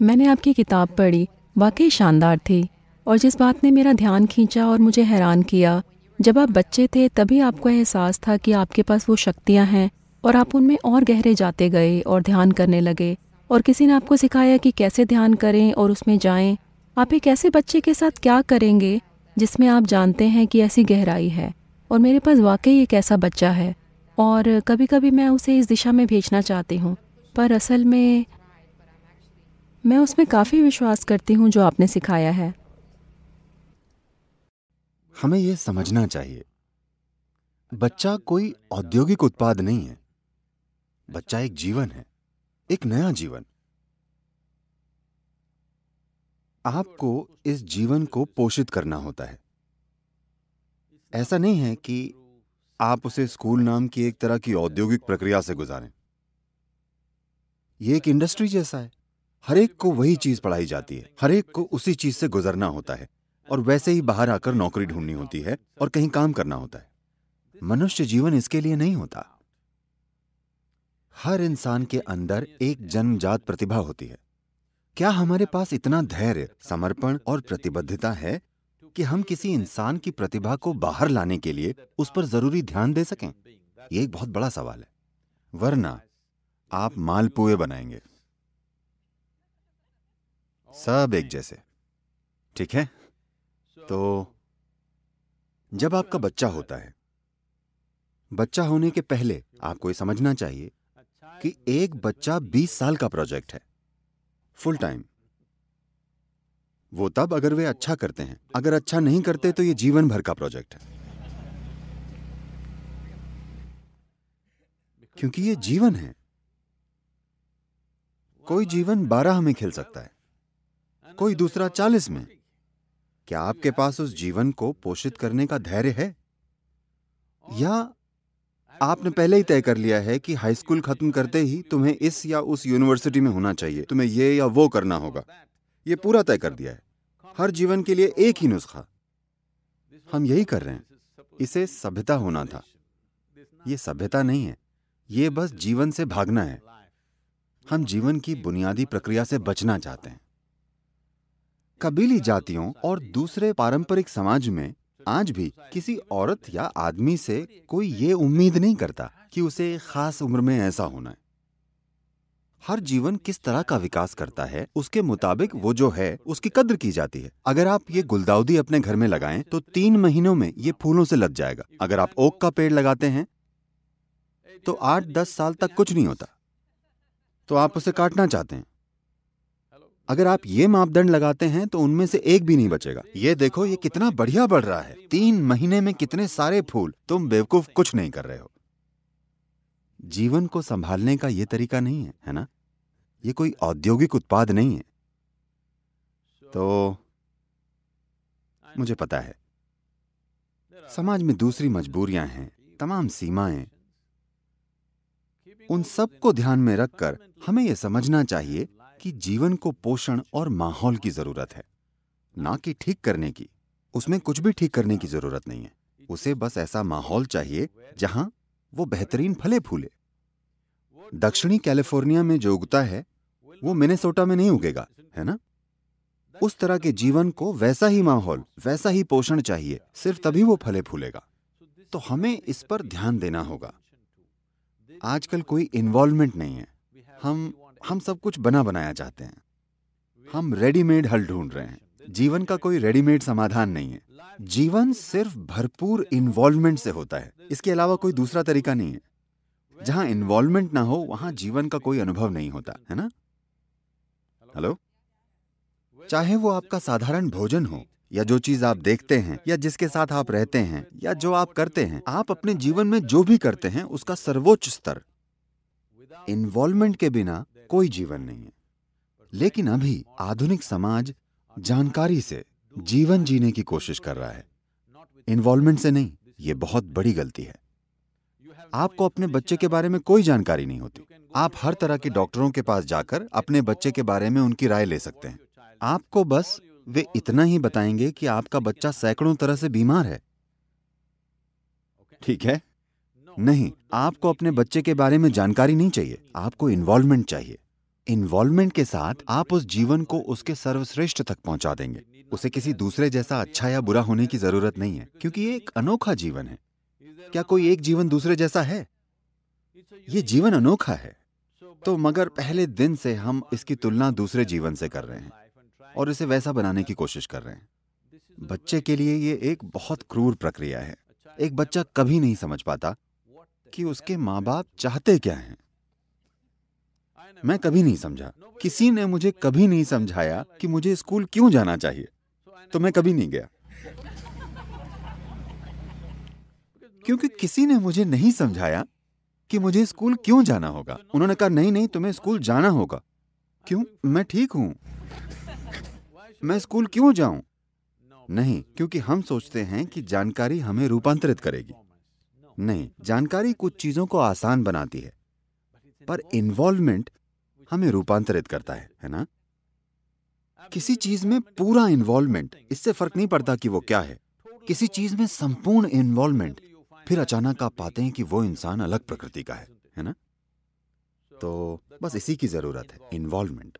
मैंने आपकी किताब पढ़ी, वाकई शानदार थी, और जिस बात ने मेरा ध्यान खींचा और मुझे हैरान किया, जब आप बच्चे थे तभी आपको एहसास था कि आपके पास वो शक्तियाँ हैं, और आप उनमें और गहरे जाते गए और ध्यान करने लगे, और किसी ने आपको सिखाया कि कैसे ध्यान करें और उसमें जाएँ। आप एक ऐसे बच्चे के साथ क्या करेंगे, जिसमें आप जानते हैं कि ऐसी गहराई है, और मेरे पास वाकई एक ऐसा बच्चा है, और कभी कभी मैं उसे इस दिशा में भेजना चाहती हूँ, पर असल में मैं उसमें काफ़ी विश्वास करती हूँ जो आपने सिखाया है। हमें यह समझना चाहिए। बच्चा कोई औद्योगिक उत्पाद नहीं है। बच्चा एक जीवन है, एक नया जीवन। आपको इस जीवन को पोषित करना होता है। ऐसा नहीं है कि आप उसे स्कूल नाम की एक तरह की औद्योगिक प्रक्रिया से गुजारें। यह एक इंडस्ट्री जैसा है। हर एक को वही चीज़ पढ़ाई जाती है। हर एक को उसी चीज़ से गुजरना होता है और वैसे ही बाहर आकर नौकरी ढूंढनी होती है और कहीं काम करना होता है। मनुष्य जीवन इसके लिए नहीं होता। हर इंसान के अंदर एक जन्मजात प्रतिभा होती है। क्या हमारे पास इतना धैर्य, समर्पण और प्रतिबद्धता है कि हम किसी इंसान की प्रतिभा को बाहर लाने के लिए उस पर ज़रूरी ध्यान दे सकें? यह एक बहुत बड़ा सवाल है। वरना आप मालपुए बनाएँगे। सब एक जैसे। ठीक है? तो जब आपका बच्चा होता है, बच्चा होने के पहले आपको यह समझना चाहिए कि एक बच्चा 20 साल का प्रोजेक्ट है, फुल टाइम। वो तब अगर वे अच्छा करते हैं। अगर अच्छा नहीं करते तो ये जीवन भर का प्रोजेक्ट है। क्योंकि ये जीवन है। कोई जीवन बारह में खेल सकता है। कोई दूसरा चालीस में? क्या आपके पास उस जीवन को पोषित करने का धैर्य है? या आपने पहले ही तय कर लिया है कि हाई स्कूल खत्म करते ही तुम्हें इस या उस यूनिवर्सिटी में होना चाहिए, तुम्हें ये या वो करना होगा। ये पूरा तय कर दिया है। हर जीवन के लिए एक ही नुस्खा। हम यही कर रहे हैं। इसे सभ्यता होना था। ये सभ्यता नहीं है। ये बस जीवन से भागना है। हम जीवन की बुनियादी प्रक्रिया से बचना चाहते हैं। कबीली जातियों और दूसरे पारंपरिक समाज में आज भी किसी औरत या आदमी से कोई ये उम्मीद नहीं करता कि उसे खास उम्र में ऐसा होना है। हर जीवन किस तरह का विकास करता है, उसके मुताबिक वो जो है, उसकी कद्र की जाती है। अगर आप ये गुलदाउदी अपने घर में लगाएँ तो तीन महीनों में ये फूलों से लग जाएगा। अगर आप ओक का पेड़ लगाते हैं तो आठ दस साल तक कुछ नहीं होता। तो आप उसे काटना चाहते हैं। अगर आप ये मापदंड लगाते हैं तो उनमें से एक भी नहीं बचेगा। ये देखो, ये कितना बढ़िया बढ़ रहा है। तीन महीने में कितने सारे फूल। तुम बेवकूफ़ कुछ नहीं कर रहे हो। जीवन को संभालने का यह तरीका नहीं है है ना? ये कोई औद्योगिक उत्पाद नहीं है। तो मुझे पता है, समाज में दूसरी मजबूरियाँ हैं, तमाम सीमाएँ। उन सबको ध्यान में रखकर हमें यह समझना चाहिए कि जीवन को पोषण और माहौल की ज़रूरत है, ना कि ठीक करने की। उसमें कुछ भी ठीक करने की ज़रूरत नहीं है। उसे बस ऐसा माहौल चाहिए जहाँ वो बेहतरीन फले फूले। दक्षिणी कैलिफ़ोर्निया में जो उगता है, वो मिनेसोटा में नहीं उगेगा, है ना? उस तरह के जीवन को वैसा ही माहौल, वैसा ही पोषण चाहिए, सिर्फ़ तभी वो फले फूलेगा। तो हमें इस पर ध्यान देना होगा। आजकल कोई इन्वॉल्वमेंट नहीं है। हम हम सब कुछ बना बनाया चाहते हैं। हम रेडीमेड हल ढूंढ रहे हैं। जीवन का कोई रेडीमेड समाधान नहीं है। जीवन सिर्फ़ भरपूर इन्वॉल्वमेंट से होता है। इसके अलावा कोई दूसरा तरीका नहीं है। जहाँ इन्वॉल्वमेंट ना हो, वहाँ जीवन का कोई अनुभव नहीं होता, है ना? हेलो चाहे वो आपका साधारण भोजन हो, या जो चीज़ आप देखते हैं, या जिसके साथ आप रहते हैं, या जो आप करते हैं, आप अपने जीवन में जो भी करते हैं, उसका सर्वोच्च स्तर। इन्वॉल्वमेंट के बिना कोई जीवन नहीं है। लेकिन अभी आधुनिक समाज जानकारी से जीवन जीने की कोशिश कर रहा है। इन्वॉल्वमेंट से नहीं, ये बहुत बड़ी गलती है। आपको अपने बच्चे के बारे में कोई जानकारी नहीं होती। आप हर तरह के डॉक्टरों के पास जाकर अपने बच्चे के बारे में उनकी राय ले सकते हैं। आपको बस वे इतना ही बताएँगे कि आपका बच्चा सैकड़ों तरह से बीमार है। ठीक है? नहीं, आपको अपने बच्चे के बारे में जानकारी नहीं चाहिए। आपको इन्वॉल्वमेंट चाहिए। इन्वॉल्वमेंट के साथ आप उस जीवन को उसके सर्वश्रेष्ठ तक पहुँचा देंगे। उसे किसी दूसरे जैसा अच्छा या बुरा होने की ज़रूरत नहीं है, क्योंकि ये एक अनोखा जीवन है। क्या कोई एक जीवन दूसरे जैसा है? ये जीवन अनोखा है। तो मगर पहले दिन से हम इसकी तुलना दूसरे जीवन से कर रहे हैं और इसे वैसा बनाने की कोशिश कर रहे हैं। बच्चे के लिए ये एक बहुत क्रूर प्रक्रिया है। एक बच्चा कभी नहीं समझ पाता कि उसके माँ बाप चाहते क्या हैं? मैं कभी नहीं समझा। किसी ने मुझे कभी नहीं समझाया कि मुझे स्कूल क्यों जाना चाहिए। तो मैं कभी नहीं गया। क्योंकि किसी ने मुझे नहीं समझाया कि मुझे स्कूल क्यों जाना होगा। उन्होंने कहा, नहीं नहीं, तुम्हें स्कूल जाना होगा। क्यों? मैं ठीक हूँ। मैं स्कूल क्यों जाऊँ? नहीं, क्योंकि हम सोचते हैं कि जानकारी हमें रूपांतरित करेगी। नहीं, जानकारी कुछ चीज़ों को आसान बनाती है। पर इन्वॉल्वमेंट हमें रूपांतरित करता है है ना? किसी चीज़ में पूरा इन्वॉल्वमेंट इससे फ़र्क नहीं पड़ता कि वो क्या है। किसी चीज़ में संपूर्ण इन्वॉल्वमेंट फिर अचानक आप पाते हैं कि वो इंसान अलग प्रकृति का है है ना? तो बस इसी की ज़रूरत है इन्वॉल्वमेंट